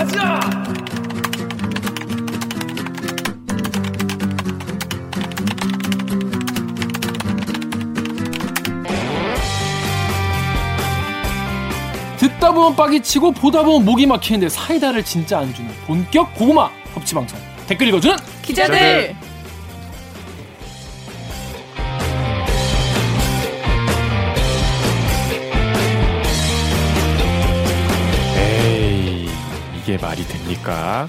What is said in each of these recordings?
가자! 듣다 보면 빡이 치고 보다 보면 목이 막히는데 사이다를 진짜 안 주는 본격 고구마 섭취 방송 댓글 읽어주는 기자들. 됩니까?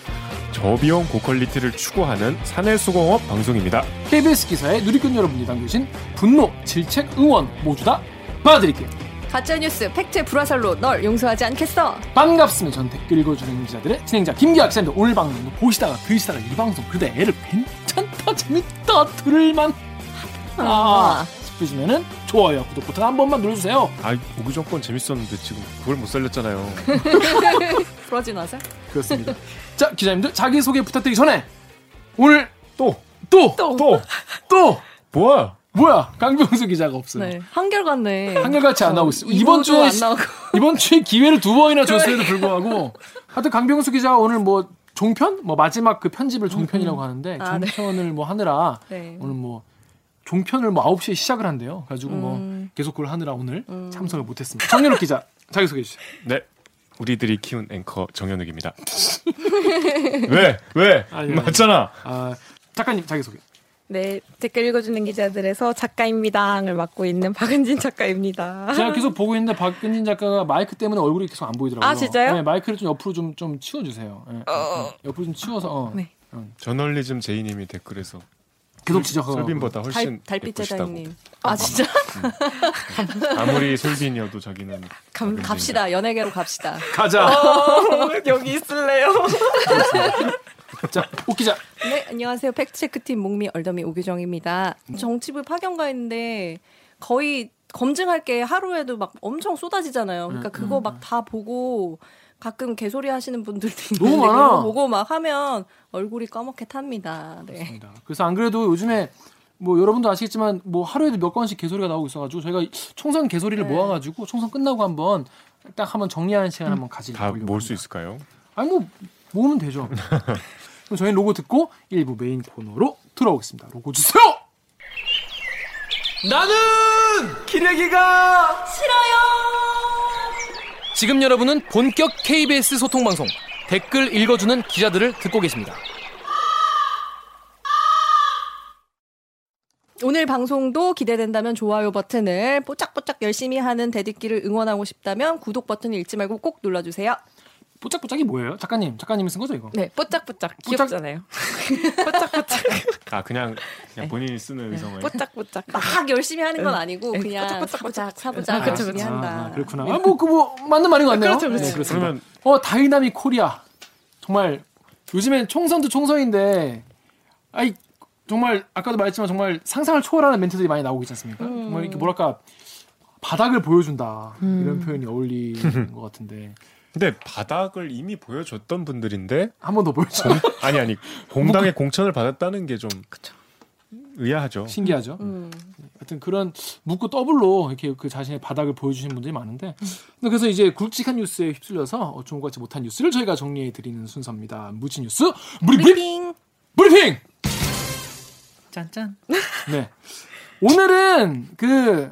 저비용 고quality를 추구하는 사내수공업 방송입니다. KBS 기사에 누리꾼 여러분이 남겨주신 분노, 질책, 응원 모두 다 받아드릴게요 가짜 뉴스 팩트 불화살로 널 용서하지 않겠어. 반갑습니다 전 댓글 읽어주는 기자들의 진행자 김기화 기자입니다 오늘 방송도 보시다가 들으시다가 이 방송 그래도 애를 괜찮다 재밌다 들을만 아 싶으시면은 좋아요 구독 버튼 한 번만 눌러주세요 아, 오기 전건 재밌었는데 지금 그걸 못 살렸잖아요. 부러지 나세요? 그렇습니다 자 기자님들 자기 소개 부탁드리기 전에 오늘 또, 또 또. 또, 또 뭐야? 뭐야 강병수 기자가 없어요. 네. 한결같네. 한결같이 안 나오고 있어요. 이번 주에 안 나오고. 이번 주에 기회를 두 번이나 줬음에도 불구하고 하여튼 강병수 기자가 오늘 뭐 종편 뭐 마지막 그 편집을 종편이라고 하는데 아, 네. 종편을 뭐 하느라 네. 오늘 뭐 종편을 뭐 9시에 시작을 한대요. 가지고 뭐 음. 계속 그걸 하느라 오늘 참석을 못 했습니다. 정연욱 기자 자기 소개해 주시죠. 네. 우리들이 키운 앵커 정현욱입니다. 왜? 왜? 아니, 아니. 맞잖아. 아, 작가님 자기 소개. 네, 댓글 읽어주는 기자들에서 작가입니다를 맡고 있는 박은진 작가입니다. 제가 계속 보고 있는데 박근진 작가가 마이크 때문에 얼굴이 계속 안 보이더라고요. 아, 진짜요? 네, 마이크를 좀 옆으로 좀 좀 치워주세요. 네, 네, 옆으로 좀 치워서 어. 네. 저널리즘 제이님이 댓글에서 계속 지적하고 솔빈보다 훨씬 달, 달빛 예쁘시다고. 제자님. 아 진짜? 아무리 솔빈이어도 자기는 감, 갑시다. 연예계로 갑시다. 가자. 여기 있을래요? 자, 옥 기자. 네, 안녕하세요. 팩트체크팀 목미 얼더미 오규정입니다. 정치부 파견 가 있는데 거의 검증할 게 하루에도 막 엄청 쏟아지잖아요. 그러니까 음, 그거 막 다 보고 가끔 개소리 하시는 분들도 너무 있는데 많아. 그거 보고 막 하면 얼굴이 까맣게 탑니다. 네. 그렇습니다. 그래서 안 그래도 요즘에 뭐 여러분도 아시겠지만 뭐 하루에도 몇 건씩 개소리가 나오고 있어가지고 저희가 총선 개소리를 네. 모아가지고 총선 끝나고 한번 딱 한번 정리하는 시간 한번 가지려고 다 모을 수. 있을까요? 아니 뭐 모으면 되죠. 그럼 저희 로고 듣고 일부 메인 코너로 들어오겠습니다. 로고 주세요. 나는 기레기가 싫어요. 지금 여러분은 본격 KBS 소통 방송 댓글 읽어주는 기자들을 듣고 계십니다. 오늘 방송도 기대된다면 좋아요 버튼을 뽀짝뽀짝 열심히 하는 대디끼를 응원하고 싶다면 구독 버튼을 잊지 말고 꼭 눌러주세요. 뽀짝뽀짝이 뭐예요? 작가님, 작가님이 쓴 거죠 이거? 네, 뽀짝뽀짝. 뽀짝- 귀엽잖아요. 뽀짝뽀짝. 아 그냥 그냥 본인이 쓰는 의성을 뽀짝뽀짝. 막 열심히 하는 건 아니고 네, 그냥 뽀짝뽀짝. 사부작 아, 그쵸. 한다. 아, 그렇구나. 아, 뭐, 그, 뭐, 맞는 말인 것 같네요. 그렇죠, 그렇죠. 네. 그러면 어, dynamic Korea. 정말, 요즘엔 총선도 총선인데, 아이, 정말, 아까도 말했지만 정말 상상을 초월하는 멘트들이 많이 나오고 있지 않습니까? 정말 이렇게 뭐랄까, 바닥을 보여준다. 이런 표현이 어울리는 것 같은데. 근데 바닥을 이미 보여줬던 분들인데 한 번 더 보여줘. 아니 아니 공당의 공천을 받았다는 게 좀 의아하죠. 신기하죠? 음. 하여튼 그런 묻고 더블로 이렇게 그 자신의 바닥을 보여주시는 분들이 많은데 그래서 이제 굵직한 뉴스에 휩쓸려서 어쩌고 같지 못한 뉴스를 저희가 정리해 드리는 순서입니다. 묻힌 뉴스 브리핑 브리핑. 브리핑. 짠짠. 네. 오늘은 그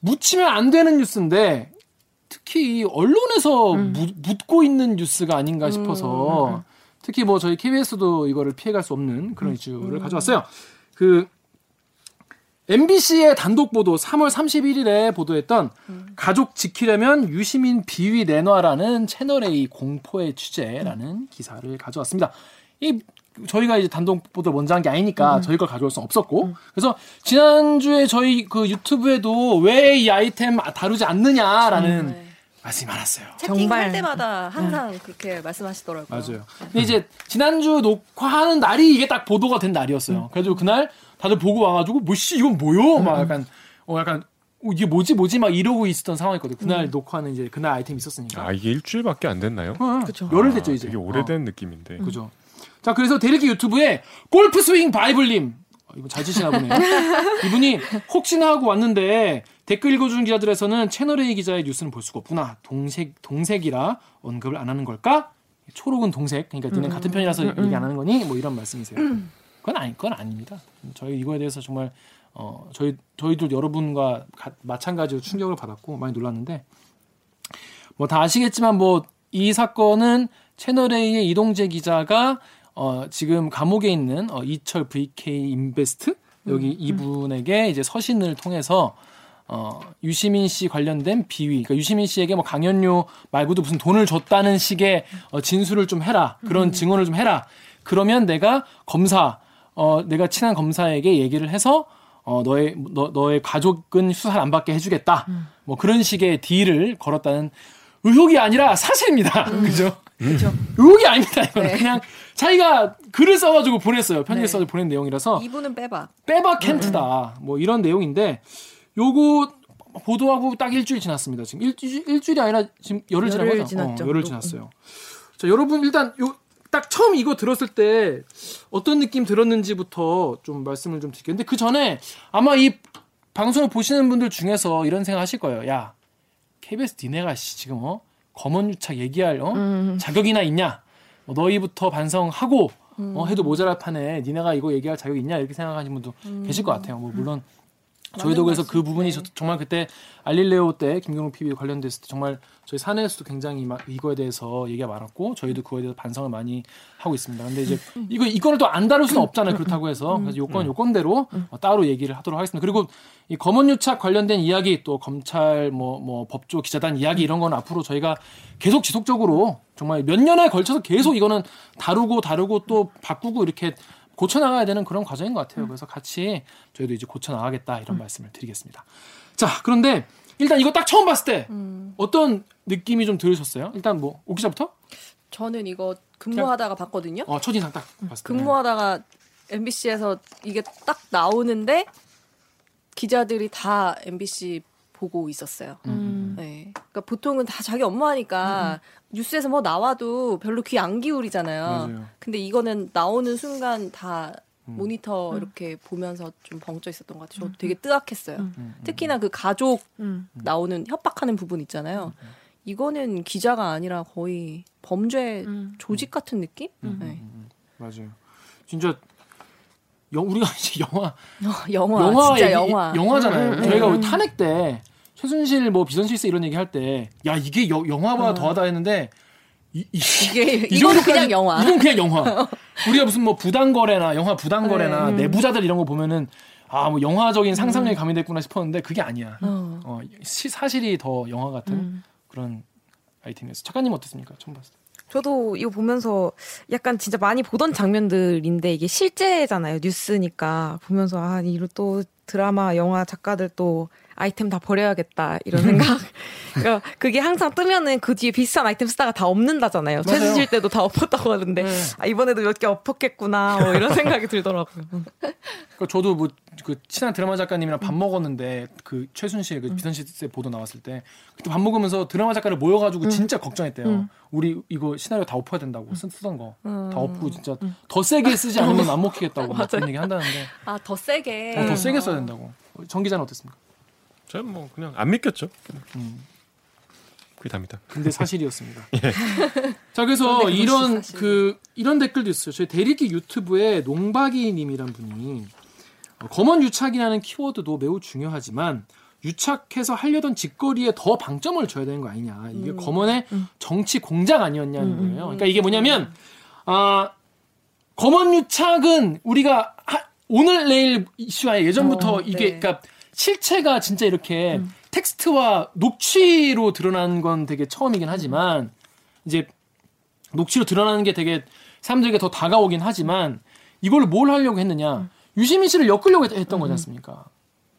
묻히면 안 되는 뉴스인데 특히 이 언론에서 묻, 묻고 있는 뉴스가 아닌가 싶어서 특히 뭐 저희 KBS도 이거를 피해갈 수 없는 그런 이슈를 가져왔어요. 그 MBC의 단독 보도 3월 31일에 보도했던 가족 지키려면 유시민 비위 내놔라는 채널A 공포의 취재라는 기사를 가져왔습니다. 이 저희가 이제 단독 보도 먼저 한 게 아니니까 저희 걸 가져올 수는 없었고 그래서 지난주에 저희 그 유튜브에도 왜 이 아이템 다루지 않느냐라는 네. 말씀이 많았어요. 채팅할 정말. 때마다 항상 그렇게 말씀하시더라고요. 맞아요. 근데 이제 지난주 녹화하는 날이 이게 딱 보도가 된 날이었어요. 그래가지고 그날 다들 보고 와가지고 뭐씨 이건 뭐요? 막 약간 어 약간 어, 이게 뭐지 뭐지 막 이러고 있었던 상황이거든. 그날 녹화는 이제 그날 아이템 있었으니까. 아 이게 일주일밖에 안 됐나요? 어, 그쵸. 열흘 됐죠 아, 이제. 되게 오래된 느낌인데. 어, 그죠. 자 그래서 대리기 유튜브에 골프 스윙 바이블님 어, 이분 잘 치시나 보네요. 이분이 혹시나 하고 왔는데 댓글 읽어주는 기자들에서는 채널A 기자의 뉴스는 볼 수가 없구나. 동색 동색이라 언급을 안 하는 걸까? 초록은 동색. 그러니까 니는 같은 편이라서 얘기 안 하는 거니? 뭐 이런 말씀이세요. 그건 아니 그건 아닙니다. 저희 이거에 대해서 정말 어 저희 저희도 여러분과 가- 마찬가지로 충격을 받았고 많이 놀랐는데 뭐 다 아시겠지만 뭐 이 사건은 채널 A의 이동재 기자가 어 지금 감옥에 있는 어 이철 VK 인베스트 여기 이분에게 이제 서신을 통해서 어 유시민 씨 관련된 비위. 그러니까 유시민 씨에게 뭐 강연료 말고도 무슨 돈을 줬다는 식의 어 진술을 좀 해라. 그런 증언을 좀 해라. 그러면 내가 검사 어 내가 친한 검사에게 얘기를 해서 어 너의 너, 너의 가족은 수사를 안 받게 해주겠다. 뭐 그런 식의 딜을 걸었다는 의혹이 아니라 사실입니다. 그죠? 의혹이 아닙니다 이거는. 네. 그냥 자기가 글을 써가지고 보냈어요. 편지를 네. 써서 보낸 내용이라서. 이분은 빼박. 빼박 켄트다. 뭐 이런 내용인데 요거 보도하고 딱 일주일 지났습니다. 지금 일주일, 일주일이 아니라 지금 열흘 지난 열흘 거죠? 어, 열흘 지났어요. 자, 여러분 일단 요 딱 처음 이거 들었을 때 어떤 느낌 들었는지부터 좀 말씀을 좀 드릴게요. 근데 그 전에 아마 이 방송을 보시는 분들 중에서 이런 생각 하실 거예요. 야, KBS 니네가 씨 지금 어? 검언 유착 얘기할 어? 자격이나 있냐? 뭐 너희부터 반성하고 어, 해도 모자랄 판에 니네가 이거 얘기할 자격 있냐 이렇게 생각하시는 분도 계실 것 같아요. 뭐 물론 저희도 그래서 그. 부분이 네. 저- 정말 그때 알릴레오 때 김경록 PB 관련됐을 때 정말 저희 사내에서도 굉장히 막 이거에 대해서 얘기가 많았고 저희도 그거에 대해서 반성을 많이 하고 있습니다. 근데 이제 이거 이거를 또 안 다룰 수는 없잖아요. 그렇다고 해서 그래서 요건 요건대로 어, 따로 얘기를 하도록 하겠습니다. 그리고 이 검언유착 관련된 이야기 또 검찰 뭐뭐 법조 기자단 이야기 이런 건 앞으로 저희가 계속 지속적으로 정말 몇 년에 걸쳐서 계속 이거는 다루고 다루고 또 바꾸고 이렇게 고쳐 나가야 되는 그런 과정인 것 같아요. 그래서 같이 저희도 이제 고쳐 나가겠다 이런 말씀을 드리겠습니다. 자, 그런데 일단 이거 딱 처음 봤을 때 어떤 느낌이 좀 들으셨어요? 일단 뭐 오기자부터? 저는 이거 근무하다가 봤거든요. 어, 첫인상 딱 봤을 때. 근무하다가 MBC에서 이게 딱 나오는데 기자들이 다 MBC 보고 있었어요. 음. 네. 그러니까 보통은 다 자기 업무하니까 뉴스에서 뭐 나와도 별로 귀 안 기울이잖아요. 맞아요. 근데 이거는 나오는 순간 다 음. 모니터 이렇게 보면서 좀 벙쪄 있었던 것 같아요. 저도 되게 뜨악했어요. 음, 특히나 그 가족 음. 나오는 협박하는 부분 있잖아요. 이거는 기자가 아니라 거의 범죄 음. 조직 같은 느낌? 음, 네. 음, 음. 맞아요. 진짜 영, 우리가 이제 영화 어, 영화, 영화 진짜 얘기, 영화. 영화잖아요. 음, 음, 저희가 음. 탄핵 때 최순실 뭐 비선실세 이런 얘기 할 때 야 이게 여- 영화보다 더하다 했는데 이, 이, 이게 이 이건 그냥 영화. 이건 그냥 영화. 우리가 무슨 뭐 부당 거래나 영화 부당 거래나 네. 내부자들 이런 거 보면은 아 뭐 영화적인 상상력이 가미됐구나 싶었는데 그게 아니야. 어. 어, 시- 사실이 더 영화 같은 음. 그런 아이템이었어요. 작가님 어땠습니까? 처음 봤을 때. 저도 이거 보면서 약간 진짜 많이 보던 장면들인데 이게 실제잖아요. 뉴스니까 보면서 아, 이로 또 드라마, 영화 작가들 또 아이템 다 버려야겠다 이런 생각. 그러니까 그게 항상 뜨면은 그 뒤에 비슷한 아이템 쓰다가 다 없는다잖아요. 최순실 때도 다 엎었다고 하는데 네. 아, 이번에도 몇 개 엎었겠구나 뭐 이런 생각이 들더라고요. 그러니까 저도 뭐 그 친한 드라마 작가님이랑 밥 먹었는데 그 최순실 그 비선실세 보도 나왔을 때 그때 밥 먹으면서 드라마 작가를 모여가지고 진짜 걱정했대요. 우리 이거 시나리오 다 엎어야 된다고 쓰, 쓰던 거다 엎고 진짜 더 세게 쓰지 않으면 안 먹히겠다고 막 그런 얘기 한다는데 아, 더 세게. 어, 더 세게 써야 된다고. 정 기자는 어땠습니까? 저는 뭐 그냥 안 믿겼죠. 음. 그게 답니다. 근데 사실이었습니다. 자 그래서 이런 사실. 그 이런 댓글도 있어요. 저희 대리기 유튜브에 농박이님이란 분이 어, 검언 유착이라는 키워드도 매우 중요하지만 유착해서 하려던 짓거리에 더 방점을 줘야 되는 거 아니냐. 이게 검언의 정치 공작 아니었냐는 거예요. 그러니까 이게 뭐냐면 아 검언 유착은 우리가 하- 오늘 내일 이슈 아니 예전부터 어, 이게 네. 그러니까 실체가 진짜 이렇게 텍스트와 녹취로 드러나는 건 되게 처음이긴 하지만 이제 녹취로 드러나는 게 되게 사람들에게 더 다가오긴 하지만 이걸 뭘 하려고 했느냐 유시민 씨를 엮으려고 했, 던 거지 않습니까?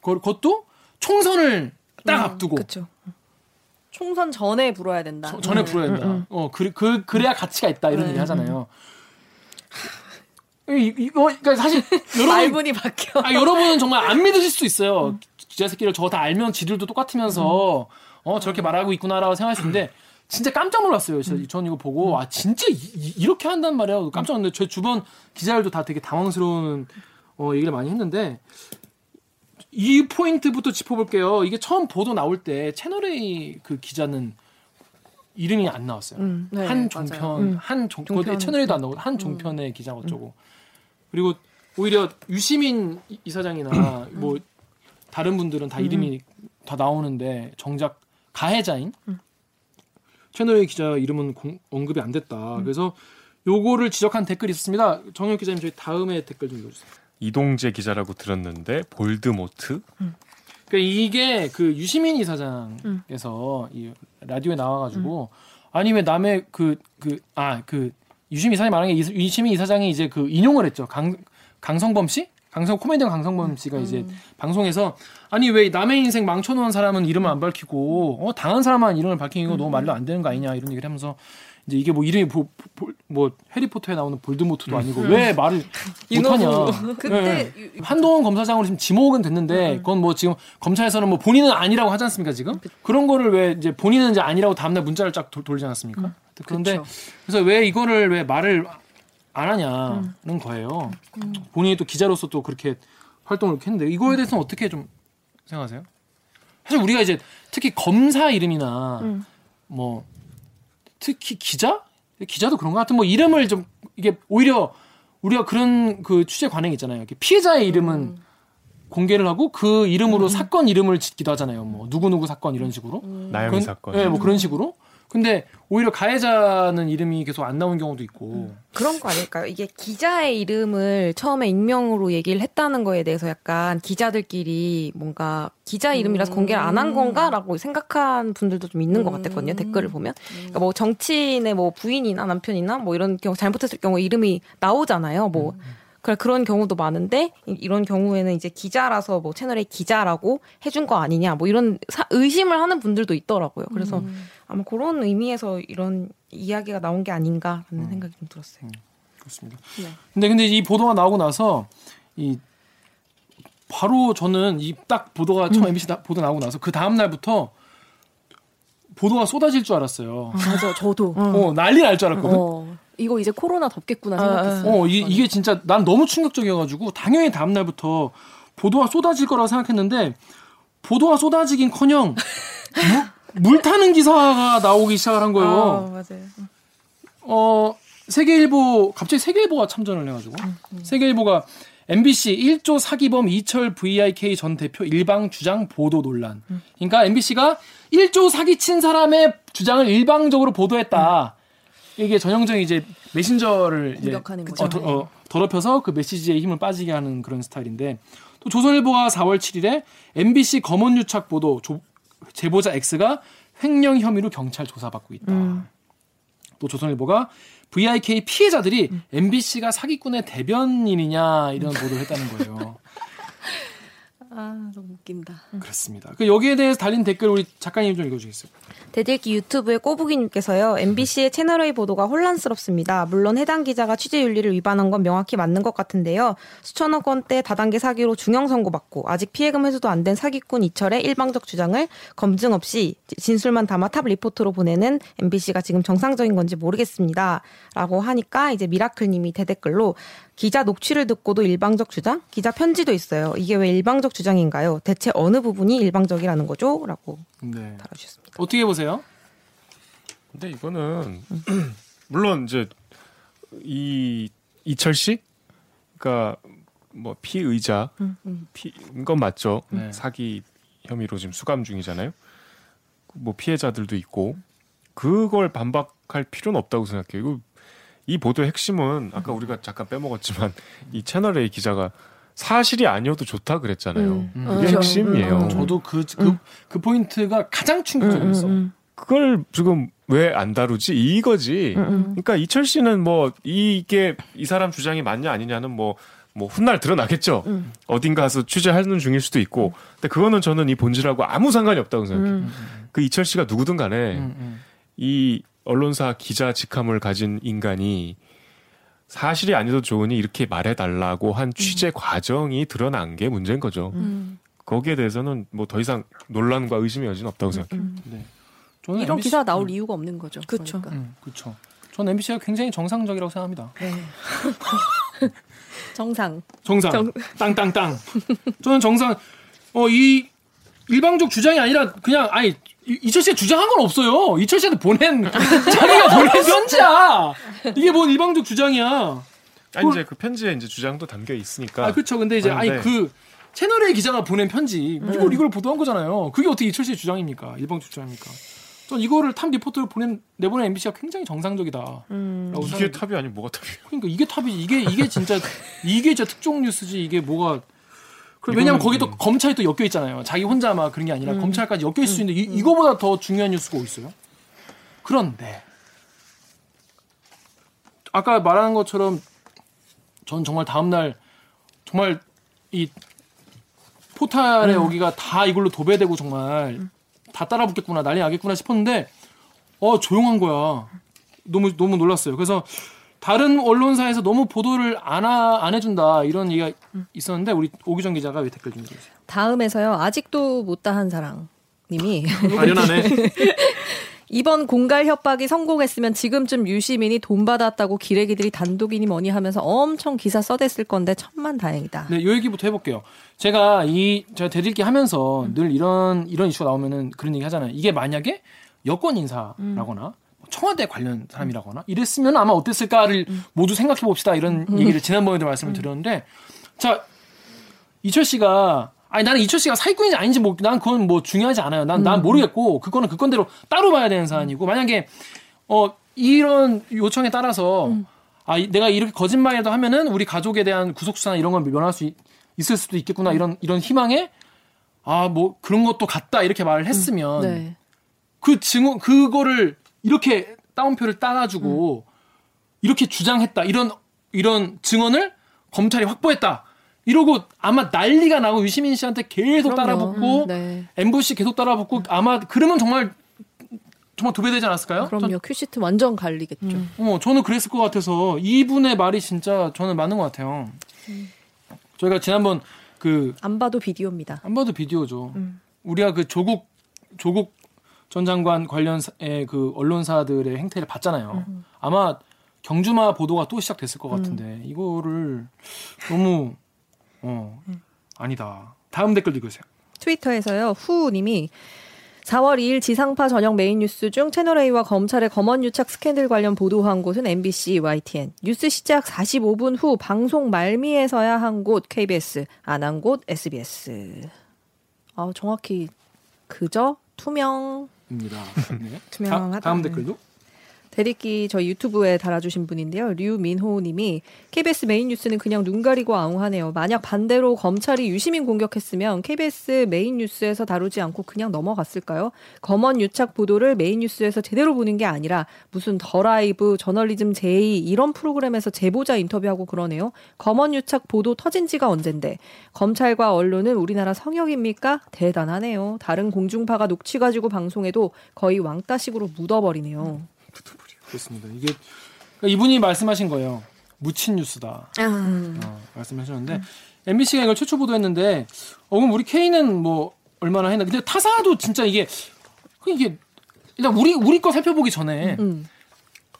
그걸- 그것도 총선을 딱 앞두고 그렇죠. 총선 전에 불어야 된다. 저- 전에 불어야 된다. 어, 그, 그, 그래야 가치가 있다. 이런 네. 얘기 하잖아요. 이, 이거, 그러니까 사실, 여러분, 말문이 바뀌어. 아, 여러분은 정말 안 믿으실 수 있어요. 기자 새끼를 저거 다 알면 지들도 똑같으면서, 어, 저렇게 말하고 있구나라고 생각할 수 있는데, 진짜 깜짝 놀랐어요. 저, 전 이거 보고, 아, 진짜 이, 렇게 한단 말이야. 깜짝 놀랐는데, 제 주변 기자들도 다 되게 당황스러운, 어, 얘기를 많이 했는데, 이 포인트부터 짚어볼게요. 이게 처음 보도 나올 때 채널A 그 기자는 이름이 안 나왔어요. 음. 네, 한. 종편, 음. 한 종, 종편. 채널에도 안 나오고 한 종편의 기자가 어쩌고. 그리고 오히려 유시민 이- 이사장이나 뭐 다른 분들은 다 이름이 다 나오는데 정작 가해자인? 채널의 기자 이름은 공- 언급이 안 됐다. 그래서 요거를 지적한 댓글이 있었습니다. 정혁 기자님 저희 다음에 댓글 좀 읽어주세요. 이동재 기자라고 들었는데 볼드모트? 그러니까 이게 그 유시민 이사장께서 이 라디오에 나와가지고 아니 왜 남의 그 그 아그 유시민 이사장이 말한 게 이- 유시민 이사장이 이제 그 인용을 했죠. 강 강성범 씨? 강성 코미디언 강성범 씨가 이제 방송에서 아니 왜 남의 인생 망쳐놓은 사람은 이름을 안 밝히고 어 당한 사람만 이름을 밝히는 거 너무 말도 안 되는 거 아니냐 이런 얘기를 하면서 이제 이게 뭐 이름이 보, 보- 뭐 해리포터에 나오는 볼드모트도 아니고 왜 말을 못하냐. 그때 네. 유- 한동훈 검사장으로 지금 지목은 됐는데 그건 뭐 지금 검찰에서는 뭐 본인은 아니라고 하지 않습니까 지금? 그런 거를 왜 이제 본인은 이제 아니라고 다음날 문자를 쫙 돌- 돌리지 않았습니까 그런데 그쵸. 그래서 왜 이거를 왜 말을 안 하냐는 거예요 본인이 또 기자로서 또 그렇게 활동을 이렇게 했는데 이거에 대해서는 어떻게 좀 생각하세요 사실 우리가 이제 특히 검사 이름이나 뭐 특히 기자 기자도 그런 것 같은 뭐 이름을 좀 이게 오히려 우리가 그런 그 취재 관행이 있잖아요. 이렇게 피해자의 이름은 공개를 하고 그 이름으로 사건 이름을 짓기도 하잖아요. 뭐 누구 누구 사건 이런 식으로. 나영이 그런- 사건. 네, 뭐 그런 식으로. 근데 오히려 가해자는 이름이 계속 안 나온 경우도 있고. 그런 거 아닐까요? 이게 기자의 이름을 처음에 익명으로 얘기를 했다는 거에 대해서 약간 기자들끼리 뭔가 기자 이름이라서 공개를 안 한 건가라고 생각한 분들도 좀 있는 것 같았거든요. 댓글을 보면. 그러니까 뭐 정치인의 뭐 부인이나 남편이나 뭐 이런 경우 잘못했을 경우 이름이 나오잖아요. 뭐 그래 그런 경우도 많은데 이- 이런 경우에는 이제 기자라서 뭐 채널의 기자라고 해준 거 아니냐 뭐 이런 사- 의심을 하는 분들도 있더라고요. 그래서 아마 그런 의미에서 이런 이야기가 나온 게 아닌가라는 생각이 좀 들었어요. 그렇습니다. 네. 근데 근데 이 보도가 나오고 나서 이 바로 저는 이 딱 보도가 처음 MBC 다- 보도 나오고 나서 그 다음 날부터 보도가 쏟아질 줄 알았어요. 맞아 저도 어, 난리 날 줄 알았거든. 어, 어, 이거 이제 코로나 덥겠구나 아, 생각했어요. 이, 이게 진짜 난 너무 충격적이어가지고 당연히 다음 날부터 보도가 쏟아질 거라고 생각했는데 보도가 쏟아지긴커녕 물, 물 타는 기사가 나오기 시작을 한 거예요. 아, 맞아요. 어, 세계일보, 갑자기 세계일보가 참전을 해가지고. 세계일보가 MBC 1조 사기범 이철 VIK 전 대표 일방 주장 보도 논란. 그러니까 MBC가 1조 사기친 사람의 주장을 일방적으로 보도했다. 이게 전형적인 이제 메신저를 이제 공격하는 어, 거죠. 더, 어, 더럽혀서 그 메시지에 힘을 빠지게 하는 그런 스타일인데 또 조선일보가 4월 7일에 MBC 검언 유착 보도 조- 제보자 X가 횡령 혐의로 경찰 조사받고 있다. 또 조선일보가 VIK 피해자들이 MBC가 사기꾼의 대변인이냐 이런 보도를 했다는 거예요. 아 너무 웃긴다. 그렇습니다. 그 여기에 대해서 달린 댓글 우리 작가님 좀 읽어주겠어요. 댓읽기 유튜브의 꼬부기님께서요. MBC의 채널A 보도가 혼란스럽습니다. 물론 해당 기자가 취재 윤리를 위반한 건 명확히 맞는 것 같은데요. 수천억 원대 다단계 사기로 중형 선고받고 아직 피해금 회수도 안 된 사기꾼 이철의 일방적 주장을 검증 없이 진술만 담아 탑 리포트로 보내는 MBC가 지금 정상적인 건지 모르겠습니다. 라고 하니까 이제 미라클님이 대댓글로 기자 녹취를 듣고도 일방적 주장? 기자 편지도 있어요. 이게 왜 일방적 주장인가요? 대체 어느 부분이 일방적이라는 거죠? 라고 네. 달아주셨습니다. 어떻게 보세요? 근데 이거는 물론 이제 이 이철 씨, 그러니까 뭐 피의자, 피인 건 맞죠. 네. 사기 혐의로 지금 수감 중이잖아요. 뭐 피해자들도 있고 그걸 반박할 필요는 없다고 생각해요. 이거 이 보도의 핵심은 아까 우리가 잠깐 빼먹었지만 이 채널 A 기자가 사실이 아니어도 좋다 그랬잖아요. 음. 음. 그게 그렇죠. 핵심이에요. 음. 저도 그, 그, 그 포인트가 가장 충격적이었어. 그걸 지금 왜 안 다루지 이거지. 그러니까 이철 씨는 뭐 이게 이 사람 주장이 맞냐 아니냐는 뭐뭐 훗날 드러나겠죠. 어딘가 서 취재하는 중일 수도 있고. 근데 그거는 저는 이 본질하고 아무 상관이 없다고 생각해요. 그 이철 씨가 누구든 간에 음, 음. 이 언론사 기자 직함을 가진 인간이 사실이 아니어도 좋으니 이렇게 말해달라고 한 취재 과정이 드러난 게 문제인 거죠. 음. 거기에 대해서는 뭐 더 이상 논란과 의심의 여지는 없다고 생각해요. 네. 저는 이런 MBC 기사 나올 이유가 없는 거죠. 그러니까. 음, 그렇죠. 전 MBC가 굉장히 정상적이라고 생각합니다. 네. 정상. 정상. 정- 땅땅땅. 저는 정상. 어 이 일방적 주장이 아니라 그냥 아니 이- 이철 씨가 주장한 건 없어요. 이철 씨한테 보낸 자기가 보낸 편지야. 이게 뭔 일방적 주장이야. 아니 이제 그 편지에 이제 주장도 담겨 있으니까. 아 그렇죠. 근데 이제 아니 그런데- 그 채널A 기자가 보낸 편지 이걸 이걸 보도한 거잖아요. 그게 어떻게 이철 씨의 주장입니까? 일방적 주장입니까? 전 이거를 탑 리포트를 보낸 내보낸 MBC가 굉장히 정상적이다. 음. 라고 이게. 탑이 아니 뭐가 탑이에요? 그러니까 이게 탑이 이게 이게 진짜 이게 진짜 특종 뉴스지 이게 뭐가 그리고 왜냐면 이거는- 거기 또 검찰이 또 엮여 있잖아요. 자기 혼자 막 그런 게 아니라 검찰까지 엮여 있을 수 있는데 이, 이거보다 더 중요한 뉴스가 어디 있어요? 그런데 아까 말한 것처럼 전 정말 다음 날 정말 이 포탈에 여기가 다 이걸로 도배되고 정말 다 따라붙겠구나 난리 나겠구나 싶었는데 어 조용한 거야. 너무 너무 놀랐어요. 그래서 다른 언론사에서 너무 보도를 안, 하, 안 해준다 이런 얘기가 있었는데 우리 오기정 기자가 왜 댓글 좀 주세요. 다음에서요. 아직도 못다한 사랑님이 아련하네. 이번 공갈 협박이 성공했으면 지금쯤 유시민이 돈 받았다고 기레기들이 단독이니 뭐니 하면서 엄청 기사 써댔을 건데 천만 다행이다. 네, 요 얘기부터 해볼게요. 제가 이 제가 대들기 하면서 늘 이런 이런 이슈가 나오면은 그런 얘기 하잖아요. 이게 만약에 여권 인사라거나 청와대 관련 사람이라거나 이랬으면 아마 어땠을까를 모두 생각해 봅시다. 이런 얘기를 지난번에도 말씀을 드렸는데 자 이철 씨가 아니 나는 이철 씨가 사기꾼인지 아닌지 뭐 난 그건 뭐 중요하지 않아요. 난난 모르겠고 그거는 그 건대로 따로 봐야 되는 사안이고 만약에 어 이런 요청에 따라서 아 이- 내가 이렇게 거짓말이라도 하면은 우리 가족에 대한 구속 수사나 이런 걸 면할 수 있, 있을 수도 있겠구나 이런 이런 희망에 아 뭐 그런 것도 같다 이렇게 말을 했으면 네. 그 증언 그거를 이렇게 따옴표를 따가지고 이렇게 주장했다 이런 이런 증언을 검찰이 확보했다 이러고 아마 난리가 나고 유시민 씨한테 계속. 따라붙고 음, 네. MBC 계속 따라붙고 아마 그러면 정말 정말 도배되지 않았을까요? 그럼요. 큐시트 완전 갈리겠죠. 어, 저는 그랬을 것 같아서 이분의 말이 진짜 저는 맞는 것 같아요. 저희가 지난번 그 안 봐도 비디오입니다. 안 봐도 비디오죠. 우리가 그 조국 조국 전 장관 관련의 그 언론사들의 행태를 봤잖아요. 아마 경주마 보도가 또 시작됐을 것 같은데 이거를 너무 어 아니다. 다음 댓글 읽으세요. 트위터에서요. 후님이 4월 2일 지상파 저녁 메인 뉴스 중 채널A와 검찰의 검언 유착 스캔들 관련 보도한 곳은 MBC, YTN. 뉴스 시작 45분 후 방송 말미에서야 한 곳 KBS, 안 한 곳 SBS. 아, 정확히 그저 투명 입니다. 네. 투명하다. 다, 다음 댓글도 댓읽기 저희 유튜브에 달아주신 분인데요. 류민호님이 KBS 메인 뉴스는 그냥 눈 가리고 아웅하네요. 만약 반대로 검찰이 유시민 공격했으면 KBS 메인 뉴스에서 다루지 않고 그냥 넘어갔을까요? 검언 유착 보도를 메인 뉴스에서 제대로 보는 게 아니라 무슨 더 라이브, 저널리즘 제이 이런 프로그램에서 제보자 인터뷰하고 그러네요. 검언 유착 보도 터진 지가 언젠데 검찰과 언론은 우리나라 성역입니까? 대단하네요. 다른 공중파가 녹취 가지고 방송해도 거의 왕따식으로 묻어버리네요. 그렇습니다. 이게 그러니까 이분이 말씀하신 거예요. 묻힌 뉴스다. 아, 어, 말씀하셨는데 MBC가 이걸 최초 보도했는데 어 그럼 우리 K는 뭐 얼마나 했나? 근데 타사도 진짜 이게 그 이게 일단 우리 우리 거 살펴보기 전에 음.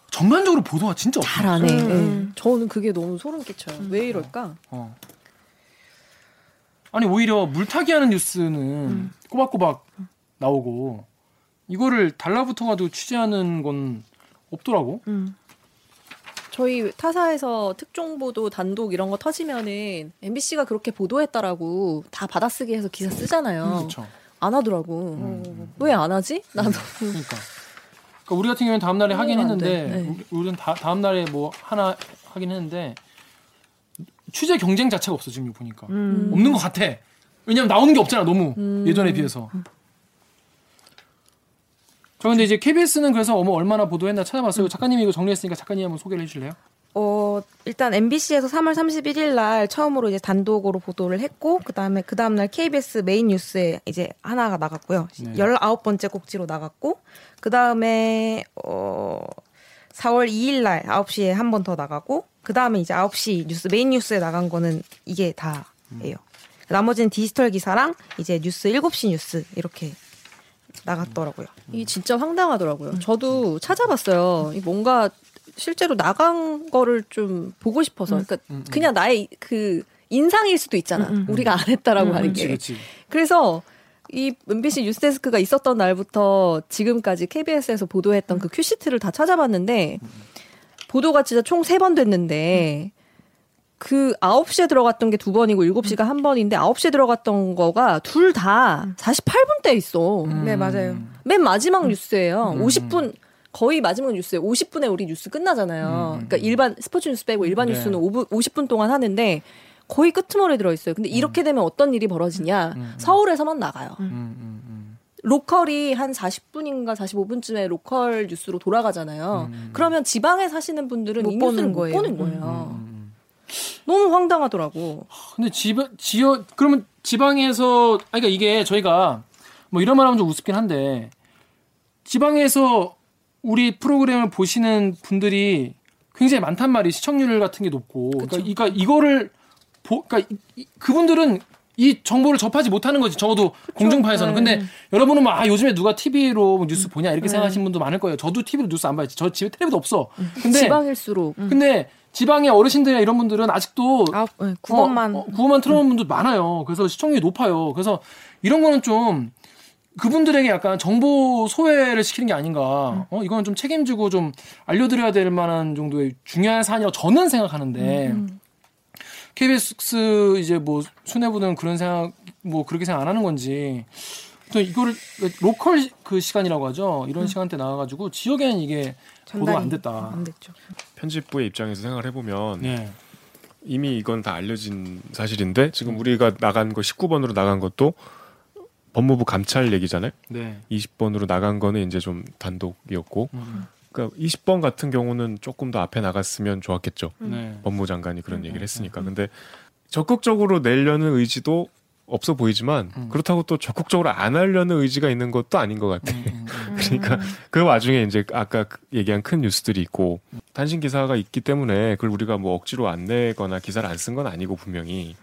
전반적으로 보도가 진짜 잘 없어요. 안 해. 음. 예. 저는 그게 너무 소름 끼쳐요. 왜 이럴까? 어. 아니 오히려 물타기 하는 뉴스는 꼬박꼬박 나오고 이거를 달라붙어가지고 취재하는 건 없더라고. 음. 저희 타사에서 특종 보도 단독 이런 거 터지면은 MBC가 그렇게 보도했다라고 다 받아쓰기 해서 기사 쓰잖아요. 그렇죠. 안 하더라고. 왜안 하지? 나도. 그러니까. 그러니까 우리 같은 경우는 다음 날에 하긴. 했는데 네. 우리- 우리는 다, 다음 날에 뭐 하나 하긴 했는데 취재 경쟁 자체가 없어 지금 보니까 음. 없는 것 같아. 왜냐면 나오는 게 없잖아 너무 음. 예전에 비해서. 저 근데 이제 KBS는 그래서 어머 얼마나 보도했나 찾아봤어요. 작가님이 이거 정리했으니까 작가님 한번 소개를 해주실래요? 어, 일단 MBC에서 3월 31일 날 처음으로 이제 단독으로 보도를 했고, 그 다음에 그 다음날 KBS 메인 뉴스에 이제 하나가 나갔고요. 네. 19번째 꼭지로 나갔고, 그 다음에, 어, 4월 2일 날 9시에 한 번 더 나가고, 그 다음에 이제 9시 뉴스, 메인 뉴스에 나간 거는 이게 다예요. 나머지는 디지털 기사랑 이제 뉴스 7시 뉴스 이렇게 나갔더라고요. 이게 진짜 황당하더라고요. 저도 찾아봤어요. 이 뭔가 실제로 나간 거를 좀 보고 싶어서. 그러니까 음, 음. 그냥 나의 그 인상일 수도 있잖아. 음, 음. 우리가 안 했다라고 음, 하는 게. 그래서 이 MBC 뉴스데스크가 있었던 날부터 지금까지 KBS에서 보도했던 그 큐시트를 다 찾아봤는데 보도가 진짜 총 세 번 됐는데 그 9시에 들어갔던 게 두 번이고 7시가 한 번인데 9시에 들어갔던 거가 둘 다 48분대 있어. 네, 맞아요. 맨 마지막 뉴스예요. 50분 거의 마지막 뉴스예요. 50분에 우리 뉴스 끝나잖아요. 그러니까 일반 스포츠 뉴스 빼고 일반 네. 뉴스는 5분, 50분 동안 하는데 거의 끄트머리에 들어 있어요. 근데 이렇게 되면 어떤 일이 벌어지냐? 서울에서만 나가요. 음, 음, 음. 로컬이 한 40분인가 45분쯤에 로컬 뉴스로 돌아가잖아요. 그러면 지방에 사시는 분들은 못 이 뉴스를 보는 못 거예요. 보는 거예요. 너무 황당하더라고. 근데 지 지역 그러면 지방에서 아 그러니까 이게 저희가 뭐 이런 말 하면 좀 우습긴 한데 지방에서 우리 프로그램을 보시는 분들이 굉장히 많단 말이 시청률 같은 게 높고. 그러니까, 그러니까 이거를 보 그러니까 이- 이- 그분들은 이 정보를 접하지 못하는 거지. 적어도 공중파에서는. 근데 여러분은 막 아, 요즘에 누가 TV로 뉴스 보냐? 이렇게 생각하시는 분도 많을 거예요. 저도 TV로 뉴스 안 봐요. 저 집에 텔레비도 없어. 근데 지방일수록. 근데 지방의 어르신들이나 이런 분들은 아직도 아홉, 네, 9번만. 어, 어, 9번만 틀어놓은 분도 많아요. 그래서 시청률이 높아요. 그래서 이런 거는 좀 그분들에게 약간 정보 소외를 시키는 게 아닌가. 어, 이거는 좀 책임지고 좀 알려드려야 될 만한 정도의 중요한 사안이라고 저는 생각하는데 KBS 이제 뭐 수뇌부는 그런 생각 뭐 그렇게 생각 안 하는 건지 또 이거를 로컬 그 시간이라고 하죠. 이런 시간대 나와가지고 지역에는 이게 보도가 안 됐다. 안 됐죠. 편집부의 입장에서 생각을 해보면 네. 이미 이건 다 알려진 사실인데 지금 우리가 나간 거 19번으로 나간 것도 법무부 감찰 얘기잖아요. 네. 20번으로 나간 거는 이제 좀 단독이었고 음, 그러니까 20번 같은 경우는 조금 더 앞에 나갔으면 좋았겠죠. 네. 법무부 장관이 그런 음, 얘기를 음, 했으니까. 근데 적극적으로 내려는 의지도 없어 보이지만 음. 그렇다고 또 적극적으로 안 하려는 의지가 있는 것도 아닌 것 같아. 음, 음, 음. 그러니까 그 와중에 이제 아까 그 얘기한 큰 뉴스들이 있고 단신 기사가 있기 때문에 그걸 우리가 뭐 억지로 안 내거나 기사를 안 쓴 건 아니고 분명히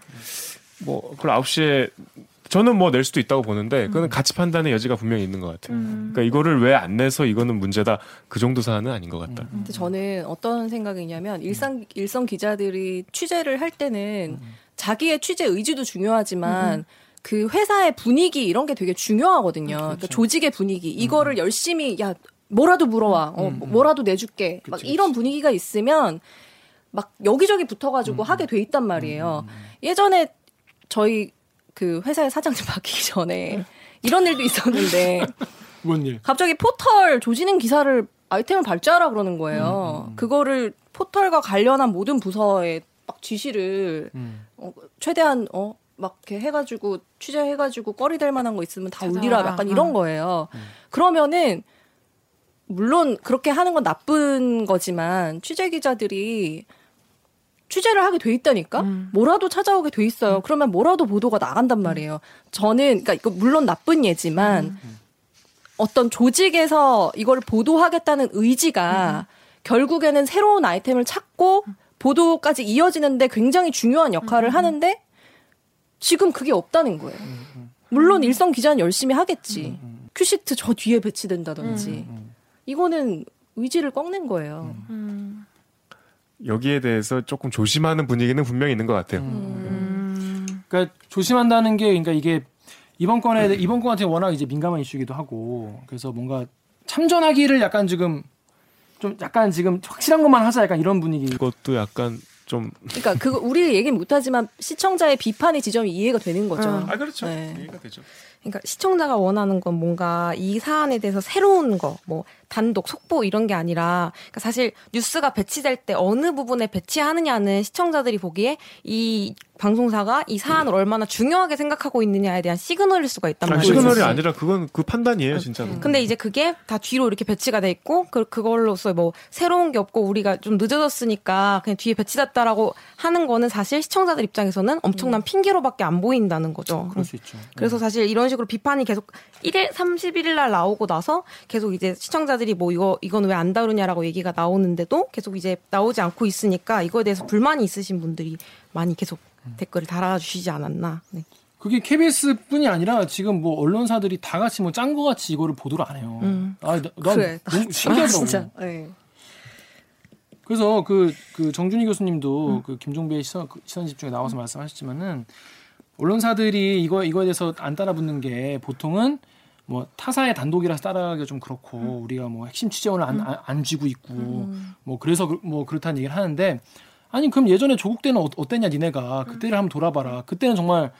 뭐 그걸 9시에 저는 뭐 낼 수도 있다고 보는데 그거는 가치 판단의 여지가 분명히 있는 것 같아요. 그러니까 이거를 왜 안 내서 이거는 문제다 그 정도 사안은 아닌 것 같다. 근데 저는 어떤 생각이냐면 일상 일선 기자들이 취재를 할 때는 자기의 취재 의지도 중요하지만 그 회사의 분위기 이런 게 되게 중요하거든요. 그러니까 조직의 분위기 이거를 열심히 야 뭐라도 물어와, 어, 뭐라도 내줄게. 막 이런 분위기가 있으면 막 여기저기 붙어가지고 하게 돼 있단 말이에요. 예전에 저희 그 회사의 사장님 바뀌기 전에 이런 일도 있었는데 뭔 일? 갑자기 포털 조지는 기사를 아이템을 발주하라 그러는 거예요. 그거를 포털과 관련한 모든 부서에 막 지시를 음. 어, 최대한 어 막 이렇게 해가지고 취재해가지고 꺼리 될 만한 거 있으면 다 올리라 찾아와라. 약간 이런 어. 거예요. 그러면은 물론 그렇게 하는 건 나쁜 거지만 취재 기자들이 취재를 하게 돼 있다니까 뭐라도 찾아오게 돼 있어요. 그러면 뭐라도 보도가 나간단 말이에요. 저는 그러니까 이거 물론 나쁜 예지만 어떤 조직에서 이걸 보도하겠다는 의지가 결국에는 새로운 아이템을 찾고 보도까지 이어지는데 굉장히 중요한 역할을 하는데 지금 그게 없다는 거예요. 물론 일선 기자는 열심히 하겠지. 큐시트 저 뒤에 배치된다든지. 이거는 의지를 꺾는 거예요. 음. 여기에 대해서 조금 조심하는 분위기는 분명히 있는 것 같아요. 음. 그러니까 조심한다는 게 그러니까 이게 이번 건에 이번 건 같은 워낙 이제 민감한 이슈이기도 하고 그래서 뭔가 참전하기를 약간 지금 좀 약간 지금 확실한 것만 하자 약간 이런 분위기. 그것도 약간 좀 그러니까 그거 우리 얘기는 못하지만 시청자의 비판의 지점이 이해가 되는 거죠. 음. 아 그렇죠 네. 이해가 되죠. 그러니까 시청자가 원하는 건 뭔가 이 사안에 대해서 새로운 거, 뭐 단독 속보 이런 게 아니라 그러니까 사실 뉴스가 배치될 때 어느 부분에 배치하느냐는 시청자들이 보기에 이 방송사가 이 사안을 얼마나 중요하게 생각하고 있느냐에 대한 시그널일 수가 있단 아, 말이에요. 시그널이 아니라 그건 그 판단이에요 진짜로. 근데 이제 그게 다 뒤로 이렇게 배치가 돼 있고 그 그걸로서 뭐 새로운 게 없고 우리가 좀 늦어졌으니까 그냥 뒤에 배치됐다라고 하는 거는 사실 시청자들 입장에서는 엄청난 핑계로밖에 안 보인다는 거죠. 그럴 수 있죠. 그래서 사실 이런 식으로 비판이 계속 1일 31일 날 나오고 나서 계속 이제 시청자들이 뭐 이거 이건 왜 안 다루냐라고 얘기가 나오는데도 계속 이제 나오지 않고 있으니까 이거에 대해서 불만이 있으신 분들이 많이 계속 댓글을 달아주시지 않았나. 네. 그게 KBS뿐이 아니라 지금 뭐 언론사들이 다 같이 뭐 짠 거 같이 이거를 보도를 안 해요. 음. 아, 나, 그래. 너무 신기하더라고. 아, 진짜. 네. 그래서 그, 그 정준희 교수님도 그 김종배의 시선, 그 시선 집중에 나와서 말씀하셨지만은 언론사들이 이거 이거에 대해서 안 따라붙는 게 보통은 뭐 타사의 단독이라서 따라가기가 좀 그렇고 음. 우리가 뭐 핵심 취재원을 안, 안, 안 쥐고 있고 뭐 그래서 그- 뭐 그렇다는 얘기를 하는데 아니 그럼 예전에 조국 때는 어, 어땠냐 니네가? 그때를 한번 돌아봐라. 그때는 정말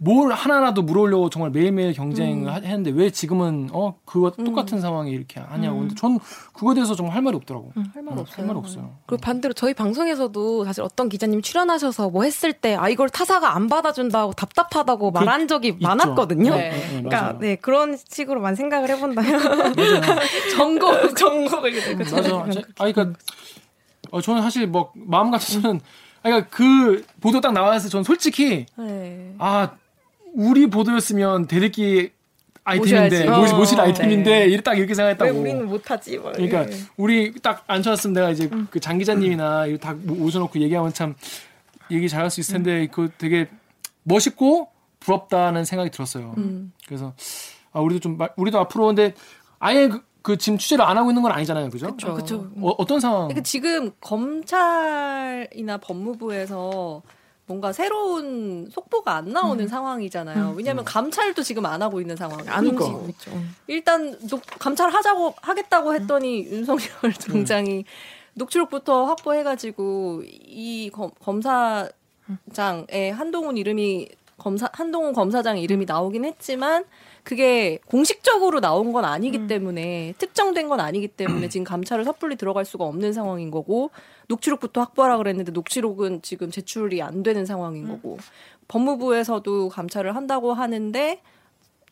뭘 하나라도 물어오려고 정말 매일매일 경쟁을 하- 했는데 왜 지금은 어 그거 똑같은 상황이 이렇게 하냐고 근데 전 그거에 대해서 정말 할 말이 없더라고 할말 어, 없어요. 할말 없어요 그리고 반대로 저희 방송에서도 사실 어떤 기자님 출연하셔서 뭐 했을 때 아 이걸 타사가 안 받아준다고 답답하다고 말한 적이 있죠. 많았거든요. 네. 네, 그러니까 맞아요. 네 그런 식으로만 생각을 해본다면 정거 정곡을 맞아. 제- 아, 그러니까 어, 저는 사실 뭐 마음 같아서는 아, 그러니까 그 보도 딱 나왔을 때 저는 솔직히 네. 아 우리 보도였으면 대리기 아이템인데 모셔야지. 모시, 어, 모실 아이템인데 네. 이렇게 딱 이렇게 왜 생각했다고. 우리는 못하지? 막 그러니까. 우리 딱 앉혀놨으면 내가 이제 그장 기자님이나 이렇게 다 모셔놓고 얘기하면 참 얘기 잘할 수 있을 텐데 그 되게 멋있고 부럽다는 생각이 들었어요. 그래서 아 우리도 좀 마- 우리도 앞으로 근데 아예 그, 그 지금 취재를 안 하고 있는 건 아니잖아요, 그죠? 그쵸. 그쵸. 어, 어떤 상황? 그러니까 지금 검찰이나 법무부에서 뭔가 새로운 속보가 안 나오는 상황이잖아요. 왜냐하면 감찰도 지금 안 하고 있는 상황이에요. 안 그러니까. 움직이고 있죠. 일단 녹, 감찰 하자고 하겠다고 했더니 윤석열 총장이 녹취록부터 확보해가지고 이 검, 검사장에 한동훈 이름이 검사 한동훈 검사장 이름이 나오긴 했지만 그게 공식적으로 나온 건 아니기 때문에 특정된 건 아니기 때문에 지금 감찰을 섣불리 들어갈 수가 없는 상황인 거고 녹취록부터 확보하라 그랬는데 녹취록은 지금 제출이 안 되는 상황인 거고 법무부에서도 감찰을 한다고 하는데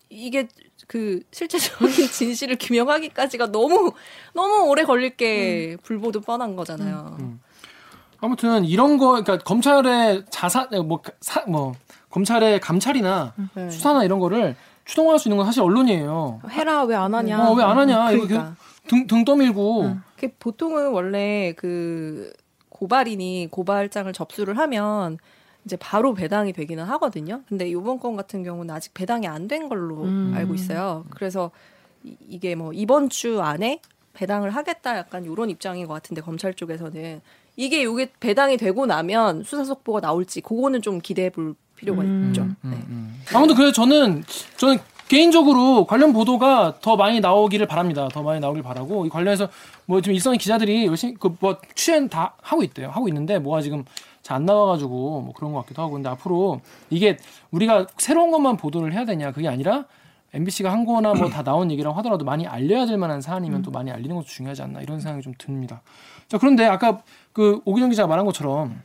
이게 그 실제적인 진실을 규명하기까지가 너무 너무 오래 걸릴 게 불보듯 뻔한 거잖아요. 아무튼 이런 거 그러니까 검찰의 자사 뭐, 사, 뭐 검찰의 감찰이나 네. 수사나 이런 거를 추동할 수 있는 건 사실 언론이에요. 해라 왜 안 하냐? 어, 왜 안 하냐? 이거 그러니까. 등, 등 떠밀고 그 보통은 원래 그 고발인이 고발장을 접수를 하면 이제 바로 배당이 되기는 하거든요. 근데 이번 건 같은 경우는 아직 배당이 안 된 걸로 음. 알고 있어요. 그래서 이- 이게 뭐 이번 주 안에 배당을 하겠다 약간 이런 입장인 것 같은데 검찰 쪽에서는 이게 요게 배당이 되고 나면 수사 속보가 나올지 그거는 좀 기대해 볼 필요가 있죠. 네. 아무튼 그래서 저는 저는 개인적으로 관련 보도가 더 많이 나오기를 바랍니다. 더 많이 나오길 바라고 이 관련해서 뭐 지금 일선의 기자들이 열심히 그 뭐 취재는 다 하고 있대요. 하고 있는데 뭐가 지금 잘 안 나와가지고 뭐 그런 것 같기도 하고 근데 앞으로 이게 우리가 새로운 것만 보도를 해야 되냐 그게 아니라 MBC가 한 거나 뭐 다 나온 얘기라고 하더라도 많이 알려야 될 만한 사안이면 또 많이 알리는 것도 중요하지 않나 이런 생각이 좀 듭니다. 자 그런데 아까 그 오기정 기자가 말한 것처럼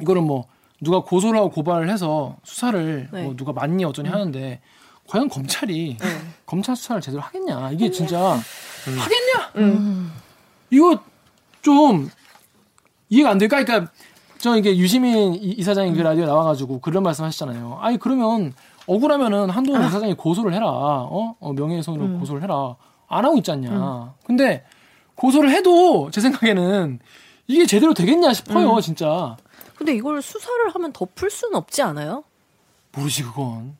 이거는 뭐 누가 고소를 하고 고발을 해서 수사를 네. 뭐 누가 맞니 어쩌니 하는데 과연 검찰이 검찰 수사를 제대로 하겠냐? 이게 진짜 하겠냐? 이거 좀 이해가 안 될까? 그러니까 저 이게 유시민 이- 이사장이 그 라디오에 나와가지고 그런 말씀하시잖아요. 아니 그러면 억울하면은 한동훈 이사장이 고소를 해라. 어, 어 명예훼손으로 고소를 해라. 안 하고 있지 않냐 근데 고소를 해도 제 생각에는 이게 제대로 되겠냐 싶어요 진짜 근데 이걸 수사를 하면 덮을 수는 없지 않아요? 모르지 그건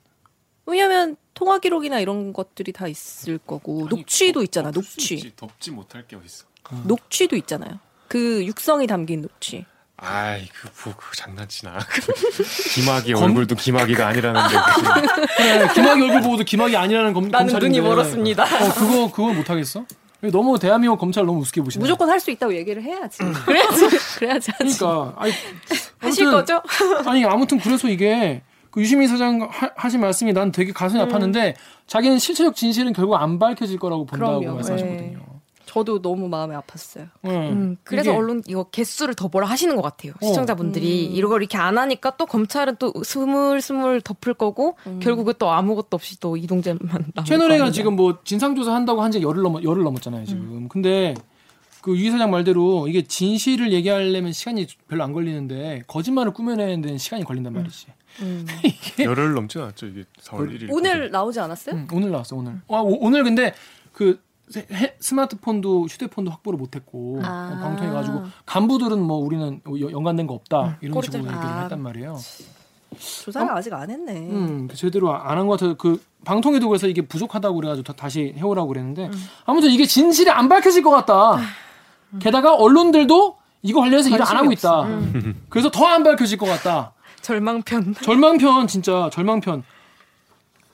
왜냐하면 통화 기록이나 이런 것들이 다 있을 거고 녹취도 있잖아 덮을 수 녹취 있지. 덮지 못할 게 어딨어. 녹취도 있잖아요 그 육성이 담긴 녹취 아이 그, 뭐, 그 장난치나. 김학의 얼굴도 김학의가 아니라는데. 그래 김학의 얼굴 보고도 김학이 아니라는 검, 나는 검찰인데 눈이 멀었습니다. 어 그거 그거 못 하겠어? 너무 대한민국 검찰 너무 우습게 보시네. 무조건 할 수 있다고 얘기를 해야지 그래야지 그래야지 하지 그러니까 아니, 하실 아무튼- 거죠? 아니 아무튼 그래서 이게 그 유시민 사장 하, 하신 말씀이 난 되게 가슴이 아팠는데 자기는 실체적 진실은 결국 안 밝혀질 거라고 본다고 그럼요. 말씀하셨거든요. 저도 너무 마음이 아팠어요 네. 음, 그래서 이게- 언론 이거 개수를 더 뭐라 하시는 것 같아요. 어. 시청자분들이 이런 걸 이렇게 안 하니까 또 검찰은 또 스물스물 덮을 거고 결국은 또 아무것도 없이 또 이동재만 아니냐. 지금 뭐 진상조사 한다고 한 지 열흘 넘어 열흘 넘었잖아요 지금. 근데 그유 사장 말대로 이게 진실을 얘기하려면 시간이 별로 안 걸리는데 거짓말을 꾸며내는 데는 시간이 걸린단 말이지. 열흘 넘지 않았죠 이게 4월 1일. 오늘 나오지 않았어요? 응, 오늘 나왔어 오늘. 아, 오, 오늘 근데 그 스마트폰도 휴대폰도 확보를 못했고 아. 어, 방통해 가지고 간부들은 뭐 우리는 여- 연관된 거 없다 이런 꼬리들- 식으로 얘기를 아. 했단 말이에요. 조사를 아직 안 했네 음, 제대로 안 한 것 같아요. 그 방통위도 그래서 이게 부족하다고 그래가지고 다- 다시 해오라고 그랬는데 아무튼 이게 진실이 안 밝혀질 것 같다. 게다가 언론들도 이거 관련해서 일을 안 하고 있다. 그래서 더 안 밝혀질 것 같다. 절망편. 절망편 진짜 절망편.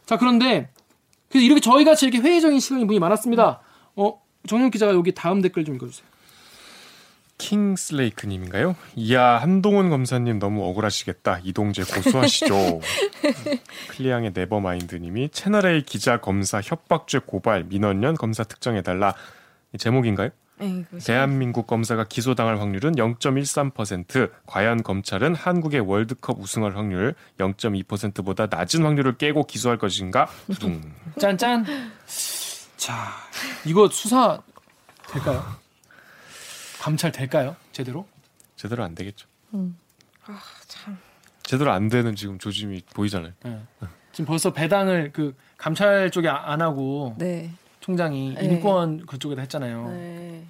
자 그런데 그래서 이렇게 저희 같이 이렇게 회의적인 시간이 분이 많았습니다. 어 정윤 기자가 여기 다음 댓글 좀 읽어주세요. 킹슬레이크님인가요? 이야 한동훈 검사님 너무 억울하시겠다. 이동재 고소하시죠. 음, 클리앙의 네버마인드님이 채널 A 기자 검사 협박죄 고발 민원연 검사 특정해달라. 이 제목인가요? 네, 그거 대한민국 검사가 기소당할 확률은 0.13%, 과연 검찰은 한국의 월드컵 우승할 확률 0.2%보다 낮은 확률을 깨고 기소할 것인가? 두둥. 짠짠. 자 이거 수사 될까요? 감찰 될까요? 제대로? 제대로 안 되겠죠. 아, 참. 제대로 안 되는 지금 조짐이 보이잖아요. 예. 지금 벌써 배당을 그 감찰 쪽에 아- 안 하고 네. 총장이 네. 인권 그쪽에다 했잖아요. 네.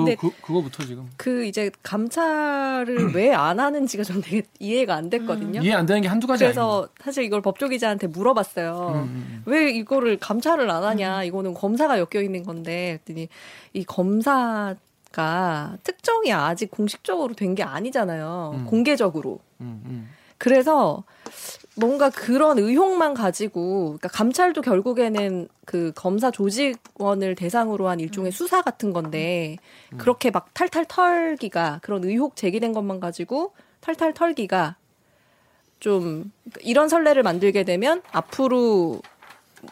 그, 근데- 그 그거부터 지금 그 이제 감찰을 왜 안 하는지가 좀 되게 이해가 안 됐거든요. 이해 안 되는 게 한두 가지 그래서 사실 이걸 법조기자한테 물어봤어요. 아닙니다. 음, 음, 왜 이거를 감찰을 안 하냐? 이거는 검사가 엮여 있는 건데, 그랬더니 이 검사 가 특정이 아직 공식적으로 된 게 아니잖아요. 음. 공개적으로. 음, 음. 그래서 뭔가 그런 의혹만 가지고, 그러니까 감찰도 결국에는 그 검사 조직원을 대상으로 한 일종의 수사 같은 건데, 그렇게 막 탈탈 털기가, 그런 의혹 제기된 것만 가지고 탈탈 털기가 좀 이런 선례를 만들게 되면 앞으로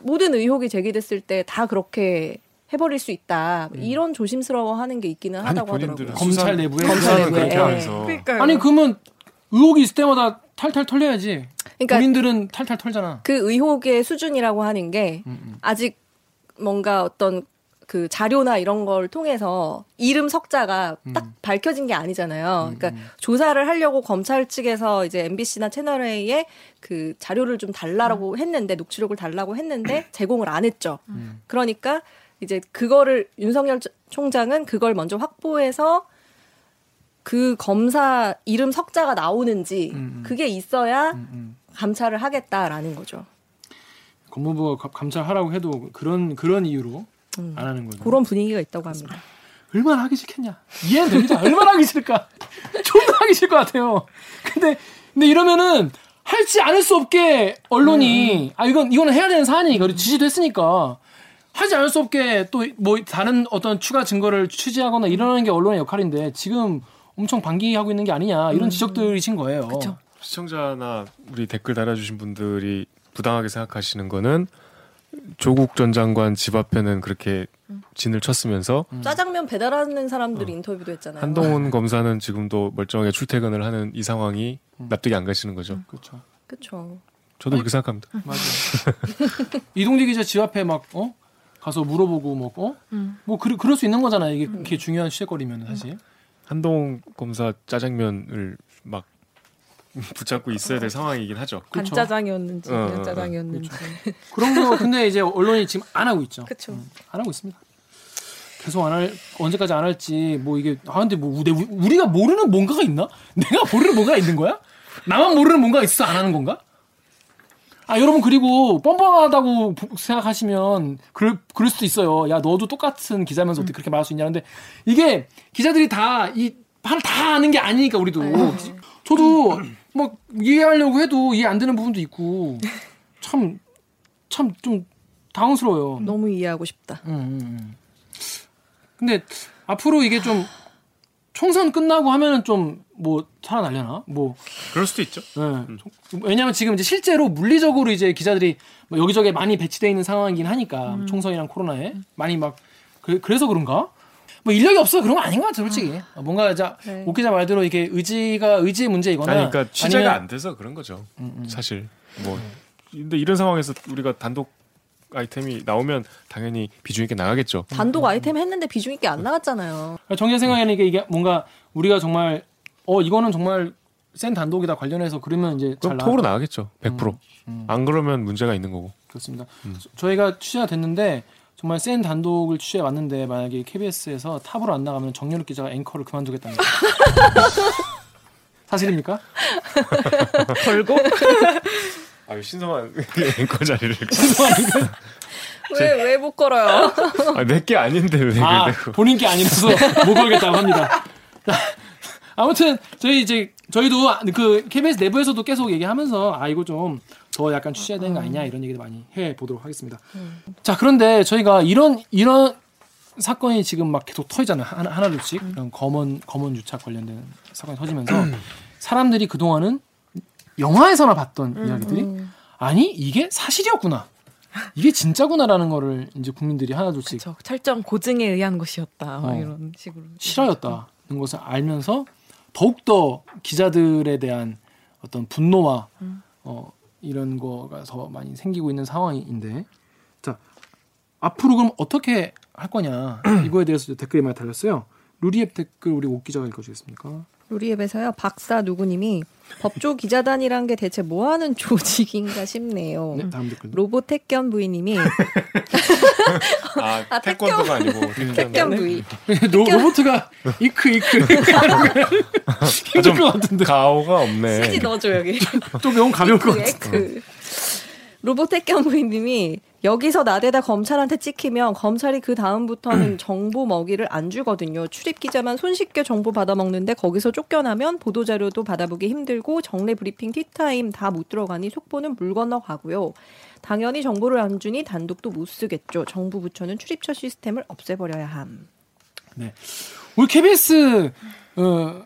모든 의혹이 제기됐을 때 다 그렇게 해버릴 수 있다. 이런 조심스러워하는 게 있기는 아니, 하다고 하더라고요. 검찰 내부에 검찰 내부에. 그러니까요. 아니 그러면 의혹이 있을 때마다 탈탈 털려야지. 그러니까 본인들은 탈탈 털잖아. 그 의혹의 수준이라고 하는 게 음, 음. 아직 뭔가 어떤 그 자료나 이런 걸 통해서 이름 석자가 딱 밝혀진 게 아니잖아요. 그러니까 조사를 하려고 검찰 측에서 이제 MBC나 채널 A에 그 자료를 좀 달라고 했는데 녹취록을 달라고 했는데 제공을 안 했죠. 음. 그러니까 이제 그거를 윤석열 총장은 그걸 먼저 확보해서 그 검사 이름 석자가 나오는지 음, 음. 그게 있어야 음, 음. 감찰을 하겠다라는 거죠. 법무부가 감- 감찰하라고 해도 그런 그런 이유로 음. 안 하는 거죠. 그런 분위기가 있다고 합니다. 얼마나 하기 싫겠냐. 이해는 됩니다. 얼마나 하기 싫을까. 존나 하기 싫을 것 같아요. 근데 근데 이러면은 할지 않을 수 없게 언론이 아 이건 이거는 해야 되는 사안이니까 그리고 지시도 했으니까 하지 않을 수 없게 또 뭐 다른 어떤 추가 증거를 취재하거나 이러는 게 언론의 역할인데 지금 엄청 방기하고 있는 게 아니냐 이런 지적들이신 거예요. 그쵸. 시청자나 우리 댓글 달아주신 분들이 부당하게 생각하시는 거는 조국 전 장관 집 앞에는 그렇게 진을 쳤으면서 짜장면 배달하는 사람들이 인터뷰도 했잖아요. 한동훈 검사는 지금도 멀쩡하게 출퇴근을 하는 이 상황이 납득이 안 가시는 거죠. 그렇죠. 그렇죠. 저도 그렇게 생각합니다. 맞아요. 이동재 기자 집 앞에 막 어? 가서 물어보고 뭐 어? 뭐 그, 그럴 수 있는 거잖아요. 이게 그렇게 중요한 취재거리면 사실. 한동훈 검사 짜장면을 막 붙잡고 있어야 될 상황이긴 하죠. 그쵸. 간짜장이었는지 어, 어, 짜장이었는지. 그런 거 근데 이제 언론이 지금 안 하고 있죠. 그쵸. 음, 안 하고 있습니다. 계속 안 할 언제까지 안 할지 뭐 이게 아 근데 뭐 우리, 우리가 모르는 뭔가가 있나? 내가 모르는 뭔가가 있는 거야? 나만 모르는 뭔가가 있어 안 하는 건가? 아 여러분 그리고 뻔뻔하다고 보- 생각하시면 그럴 그럴 수도 있어요. 야 너도 똑같은 기자면서 어떻게 그렇게 말할 수 있냐. 근데 이게 기자들이 다이다 아는 게 아니니까 우리도 저도 뭐 이해하려고 해도 이해 안 되는 부분도 있고 참 참 좀 당황스러워요. 너무 이해하고 싶다. 음, 음, 음. 근데 앞으로 이게 좀 총선 끝나고 하면은 좀 뭐 살아나려나? 뭐 그럴 수도 있죠. 예. 왜냐하면 지금 이제 실제로 물리적으로 이제 기자들이 뭐 여기저기 많이 배치돼 있는 상황이긴 하니까 총선이랑 코로나에 많이 막 그, 래서 그런가? 뭐 인력이 없어 그런 거 아닌 것 같아 솔직히 뭔가 자 네. 오 기자 말대로 이게 의지가 의지의 문제이거나 아니, 그러니까 취재가 아니면- 안 돼서 그런 거죠. 음, 음. 사실 뭐 근데 이런 상황에서 우리가 단독 아이템이 나오면 당연히 비중 있게 나가겠죠. 단독 아이템 했는데 비중 있게 안 나갔잖아요. 정제 생각에는 이게, 이게 뭔가 우리가 정말 어 이거는 정말 센 단독이다 관련해서 그러면 이제 잘 톡으로 나가겠죠. 100%. 음. 안 그러면 문제가 있는 거고. 그렇습니다. 저- 저희가 취재가 됐는데 정말 센 단독을 취재해 왔는데 만약에 KBS에서 탑으로 안 나가면 정유럽 기자가 앵커를 그만두겠답니다. 사실입니까? 걸고 아, 신성한 앵커 자리를. 왜왜 못 걸어요? 아, 내게 아닌데 왜 아 그러고. 본인 게 아니라서 못 걸겠다고 합니다. 자, 아무튼 저희 이제 저희도 그 KBS 내부에서도 계속 얘기하면서 아 이거 좀 더 약간 취재해야 되는 거 아니냐 이런 얘기도 많이 해 보도록 하겠습니다. 자 그런데 저희가 이런 이런 사건이 지금 막 계속 터지잖아요. 하나, 하나둘씩 이런 검언 검언 유착 관련된 사건이 터지면서 사람들이 그 동안은 영화에서나 봤던 이야기들이 아니 이게 사실이었구나. 이게 진짜구나라는 거를 이제 국민들이 하나둘씩 그쵸. 철저한 고증에 의한 것이었다. 막 어. 이런 식으로. 실화였다는 것을 알면서 더욱더 기자들에 대한 어떤 분노와 어, 이런 거가 더 많이 생기고 있는 상황인데 자 앞으로 그럼 어떻게 할 거냐 이거에 대해서 댓글이 많이 달렸어요. 루리앱 댓글 우리 옥 기자가 읽어주겠습니까? 우리앱에서요 박사 누구님이 법조 기자단이란 게 대체 뭐 하는 조직인가 싶네요. 네, 다음 댓글. 로봇 택견 부이님이 아, 아, 태권도가 아니고 택견. 부이 로, 로보트가 이크 이크 거 힘들 것 같은데 가오가 없네. CG 넣어줘 여기. 좀 너무 가벼울 것그 같아. 로봇 택견 부이님이 여기서 나대다 검찰한테 찍히면 검찰이 그 다음부터는 정보 먹이를 안 주거든요. 출입 기자만 손쉽게 정보 받아 먹는데 거기서 쫓겨나면 보도 자료도 받아보기 힘들고 정례 브리핑 티타임 다 못 들어가니 속보는 물 건너 가고요. 당연히 정보를 안 주니 단독도 못 쓰겠죠. 정부 부처는 출입처 시스템을 없애버려야 함. 네. 우리 KBS 어,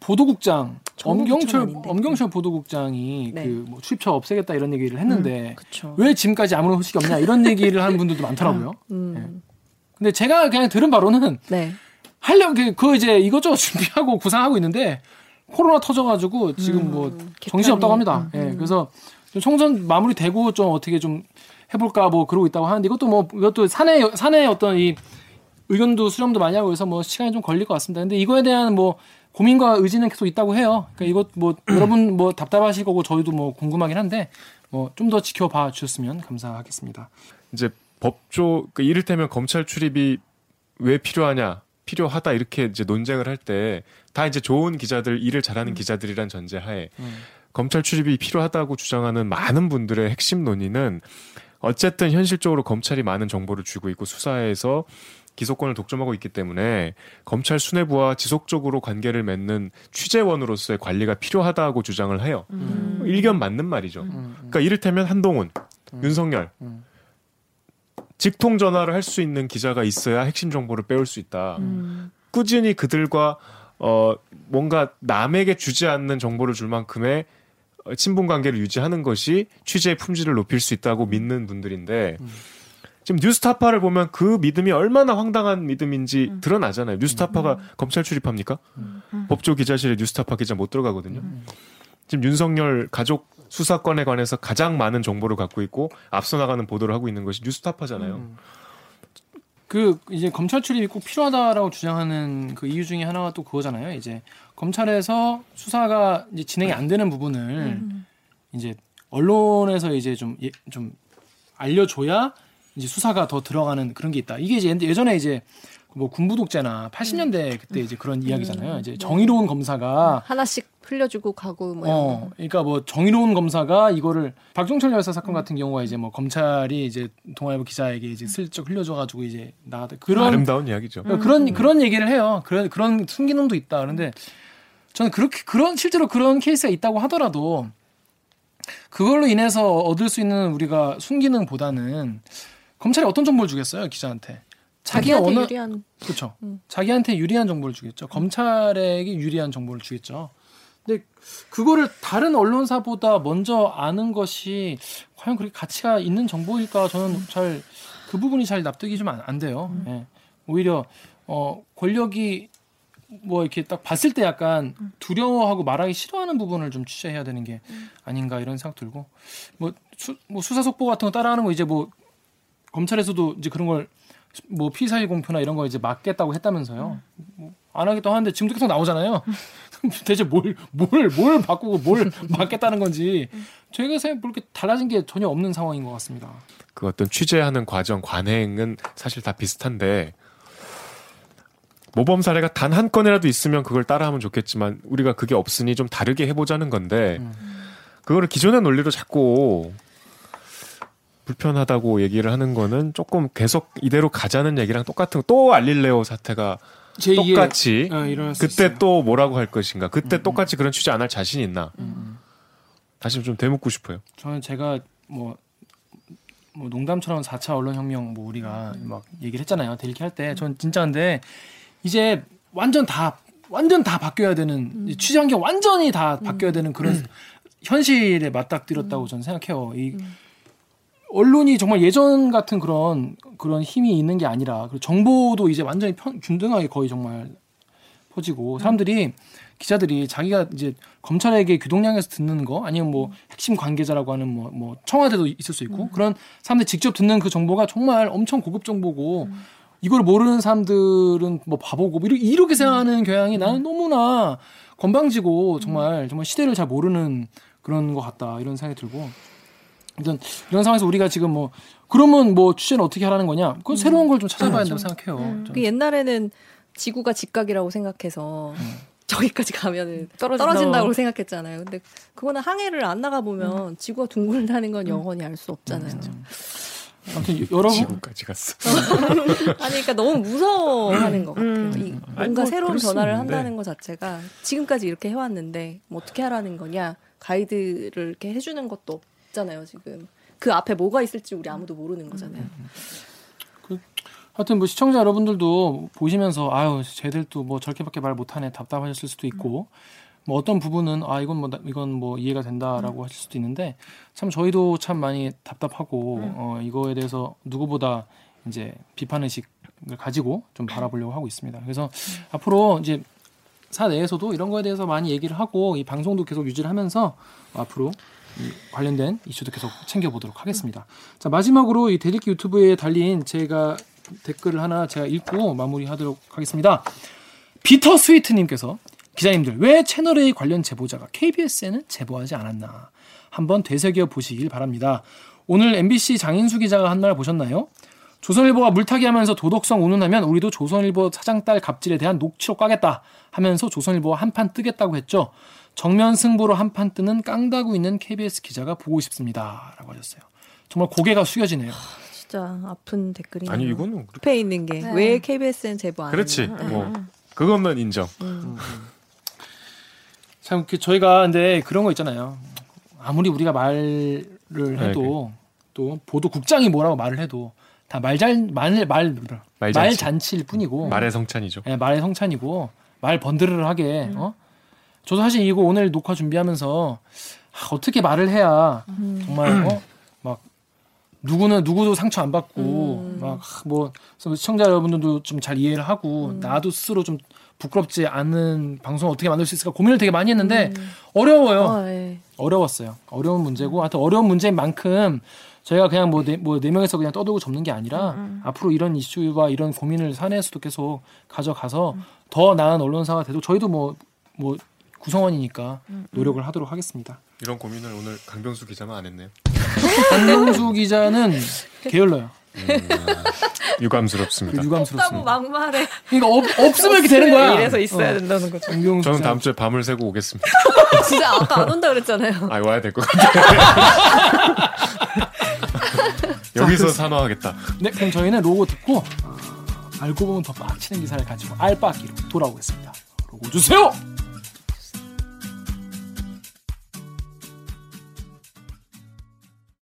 보도국장 엄경철. 엄경철 보도국장이 네. 그뭐 출입처 없애겠다 이런 얘기를 했는데 그렇죠. 왜 지금까지 아무런 소식이 없냐 이런 얘기를 하는 분들도 많더라고요. 음. 근데 제가 그냥 들은 바로는 네. 하려고 그, 그 이제 이것저것 준비하고 구상하고 있는데 코로나 터져가지고 지금 뭐 정신 없다고 합니다. 예, 그래서 좀 총선 마무리되고 좀 어떻게 좀 해볼까 뭐 그러고 있다고 하는데 이것도 뭐 이것도 사내 사내 어떤 이 의견도 수렴도 많이 하고 해서 뭐 시간이 좀 걸릴 것 같습니다. 근데 이거에 대한 뭐 고민과 의지는 계속 있다고 해요. 그러니까 이것 뭐 여러분 뭐 답답하실 거고 저희도 뭐 궁금하긴 한데 뭐 좀 더 지켜봐 주셨으면 감사하겠습니다. 이제 법조 그 이를테면 검찰 출입이 왜 필요하냐 필요하다 이렇게 이제 논쟁을 할 때 다 이제 좋은 기자들 일을 잘하는 기자들이란 전제하에 검찰 출입이 필요하다고 주장하는 많은 분들의 핵심 논의는 어쨌든 현실적으로 검찰이 많은 정보를 쥐고 있고 수사에서 기소권을 독점하고 있기 때문에 검찰 수뇌부와 지속적으로 관계를 맺는 취재원으로서의 관리가 필요하다고 주장을 해요. 일견 맞는 말이죠. 그러니까 이를테면 한동훈, 윤석열 음. 직통 전화를 할 수 있는 기자가 있어야 핵심 정보를 빼올 수 있다. 꾸준히 그들과 어 뭔가 남에게 주지 않는 정보를 줄 만큼의 어, 친분 관계를 유지하는 것이 취재의 품질을 높일 수 있다고 믿는 분들인데 지금 뉴스타파를 보면 그 믿음이 얼마나 황당한 믿음인지 드러나잖아요. 뉴스타파가 검찰 출입합니까? 법조 기자실에 뉴스타파 기자 못 들어가거든요. 지금 윤석열 가족 수사건에 관해서 가장 많은 정보를 갖고 있고 앞서 나가는 보도를 하고 있는 것이 뉴스타파잖아요. 그 이제 검찰 출입이 꼭 필요하다라고 주장하는 그 이유 중에 하나가 또 그거잖아요. 이제 검찰에서 수사가 이제 진행이 안 되는 부분을 이제 언론에서 이제 좀 예- 좀 알려줘야 이제 수사가 더 들어가는 그런 게 있다. 이게 이제 옛- 예전에 이제 뭐 군부 독재나 80년대 그때 이제 그런 이야기잖아요. 이제 정의로운 검사가 하나씩 흘려주고 가고 뭐 이런 어, 거. 그러니까 뭐 정의로운 검사가 이거를 박종철 여사 사건 같은 경우가 이제 뭐 검찰이 이제 동아일보 기자에게 이제 슬쩍 흘려줘가지고 이제 나왔다 그런 아름다운 이야기죠. 그러니까 그런 그런 얘기를 해요. 그런 그런 순기능도 있다. 그런데 저는 그렇게 그런 실제로 그런 케이스가 있다고 하더라도 그걸로 인해서 얻을 수 있는 우리가 순기능보다는 검찰이 어떤 정보를 주겠어요 기자한테 자기가 원하 유리한 그렇죠. 자기한테 유리한 정보를 주겠죠. 검찰에게 유리한 정보를 주겠죠. 근데 그거를 다른 언론사보다 먼저 아는 것이 과연 그렇게 가치가 있는 정보일까? 저는 잘 그 부분이 잘 납득이 좀안 돼요. 예. 오히려 어 권력이 뭐 이렇게 딱 봤을 때 약간 두려워하고 말하기 싫어하는 부분을 좀 취재해야 되는 게 아닌가 이런 생각 들고 뭐, 수, 뭐 수사 속보 같은 거 따라하는 거 이제 뭐 검찰에서도 이제 그런 걸 뭐 피사일 공표나 이런 거 이제 막겠다고 했다면서요. 뭐안 하겠다고 하는데 지금도 계속 나오잖아요. 대체 뭘, 뭘, 뭘 바꾸고 뭘 막겠다는 건지 저희가 생각 그렇게 달라진 게 전혀 없는 상황인 것 같습니다. 그 어떤 취재하는 과정, 관행은 사실 다 비슷한데 모범 사례가 단 한 건이라도 있으면 그걸 따라하면 좋겠지만 우리가 그게 없으니 좀 다르게 해보자는 건데 그거를 기존의 논리로 자꾸 불편하다고 얘기를 하는 거는 조금 계속 이대로 가자는 얘기랑 똑같은 거. 또 알릴레오 사태가 제2의 똑같이 어, 일어날 수 그때 있어요. 또 뭐라고 할 것인가? 그때 음, 똑같이 그런 취재 안할 자신 있나? 음. 다시 좀 되묻고 싶어요. 저는 제가 뭐, 뭐 농담처럼 4차 언론혁명 뭐 우리가 막 얘기를 했잖아요. 대리기 할 때. 전 진짜 근데 이제 완전 다 완전 다 바뀌어야 되는 이 취재 환경 완전히 다 바뀌어야 되는 그런 현실에 맞닥뜨렸다고 저는 생각해요. 이 언론이 정말 예전 같은 그런 그런 힘이 있는 게 아니라 그리고 정보도 이제 완전히 편, 균등하게 거의 정말 퍼지고 사람들이 기자들이 자기가 이제 검찰에게 규동량에서 듣는 거 아니면 뭐 핵심 관계자라고 하는 뭐, 뭐 청와대도 있을 수 있고 그런 사람들이 직접 듣는 그 정보가 정말 엄청 고급 정보고 이걸 모르는 사람들은 뭐 바보고 뭐 이렇게, 이렇게 생각하는 경향이 나는 너무나 건방지고 정말 정말 시대를 잘 모르는 그런 것 같다 이런 생각이 들고 일단 이런 상황에서 우리가 지금 뭐 그러면 뭐 취재는 어떻게 하라는 거냐 그건 새로운 걸 좀 찾아봐야 된다고 생각해요. 저는. 그 옛날에는 지구가 직각이라고 생각해서 음. 저기까지 가면은 떨어진다고. 떨어진다고 생각했잖아요. 근데 그거는 항해를 안 나가 보면 지구가 둥글다는 건 영원히 알 수 없잖아요. 아무튼 여러분 지구까지 갔어. 아니 그러니까 너무 무서워하는 것 같아요. 음. 이 아니, 뭔가 뭐 새로운 변화를. 한다는 것 자체가 지금까지 이렇게 해왔는데 뭐 어떻게 하라는 거냐 가이드를 이렇게 해주는 것도 없잖아요. 지금 그 앞에 뭐가 있을지 우리 아무도 모르는 거잖아요. 하여튼 뭐 시청자 여러분들도 보시면서 아유 쟤들 또뭐 저렇게밖에 말 못하네 답답하셨을 수도 있고 뭐 어떤 부분은 아 이건 뭐 나- 이건 뭐 이해가 된다라고 하실 수도 있는데 참 저희도 참 많이 답답하고 어 이거에 대해서 누구보다 이제 비판 의식을 가지고 좀 바라보려고 하고 있습니다. 그래서 앞으로 이제 사 내에서도 이런 거에 대해서 많이 얘기를 하고 이 방송도 계속 유지를 하면서 앞으로 이 관련된 이슈도 계속 챙겨보도록 하겠습니다. 자 마지막으로 이 대리기 유튜브에 달린 제가 댓글을 하나 제가 읽고 마무리하도록 하겠습니다. 비터 스위트님께서 기자님들 왜 채널 A 관련 제보자가 KBS에는 제보하지 않았나 한번 되새겨 보시길 바랍니다. 오늘 MBC 장인수 기자가 한 말 보셨나요? 조선일보가 물타기 하면서 도덕성 운운하면 우리도 조선일보 사장 딸 갑질에 대한 녹취록 까겠다 하면서 조선일보와 한판 뜨겠다고 했죠. 정면 승부로 한판 뜨는 깡다구 있는 KBS 기자가 보고 싶습니다. 라고 하셨어요. 정말 고개가 숙여지네요. 진짜 아픈 댓글이네요. 아니 이거는 그렇게- 있는 게 네. 왜 KBS는 제보 안 그렇지. 했나? 뭐 그것만 인정. 참, 그 저희가 근데 그런 거 있잖아요. 아무리 우리가 말을 해도 또 보도 국장이 뭐라고 말을 해도 다 말잘 말, 말, 말잔치. 말잔치일 뿐이고 말의 성찬이죠. 예, 말의 성찬이고 말 번드르르하게 어? 저도 사실 이거 오늘 녹화 준비하면서 아, 어떻게 말을 해야 정말 어? 막 누구는 누구도 상처 안 받고 막뭐 시청자 여러분들도 좀 잘 이해를 하고 나도 스스로 좀 부끄럽지 않은 방송을 어떻게 만들 수 있을까 고민을 되게 많이 했는데 어려워요. 아, 예. 어려웠어요. 어려운 문제고 하여튼 어려운 문제인 만큼 저희가 그냥 뭐네 뭐 네 명에서 그냥 떠들고 접는 게 아니라 앞으로 이런 이슈와 이런 고민을 사내에서도 계속 가져가서 더 나은 언론사가 돼도 저희도 뭐뭐 구성원이니까 노력을 하도록 하겠습니다. 이런 고민을 오늘 강병수 기자만 안 했네요. 강명수 기자는 게을러요. 유감스럽습니다. 그 유감스럽습니다. 막말해. 그러니까 없, 없으면 이렇게 되는 거야. 이래서 있어야 어. 된다는 거죠. 저는 기자. 다음 주에 밤을 새고 오겠습니다. 진짜 아까 안 온다 그랬잖아요. 아 와야 될 것 같아요. 여기서 산화하겠다. 네, 그럼 저희는 로고 듣고 어, 알고 보면 더 빡치는 기사를 가지고 알빡기로 돌아오겠습니다. 로고 주세요.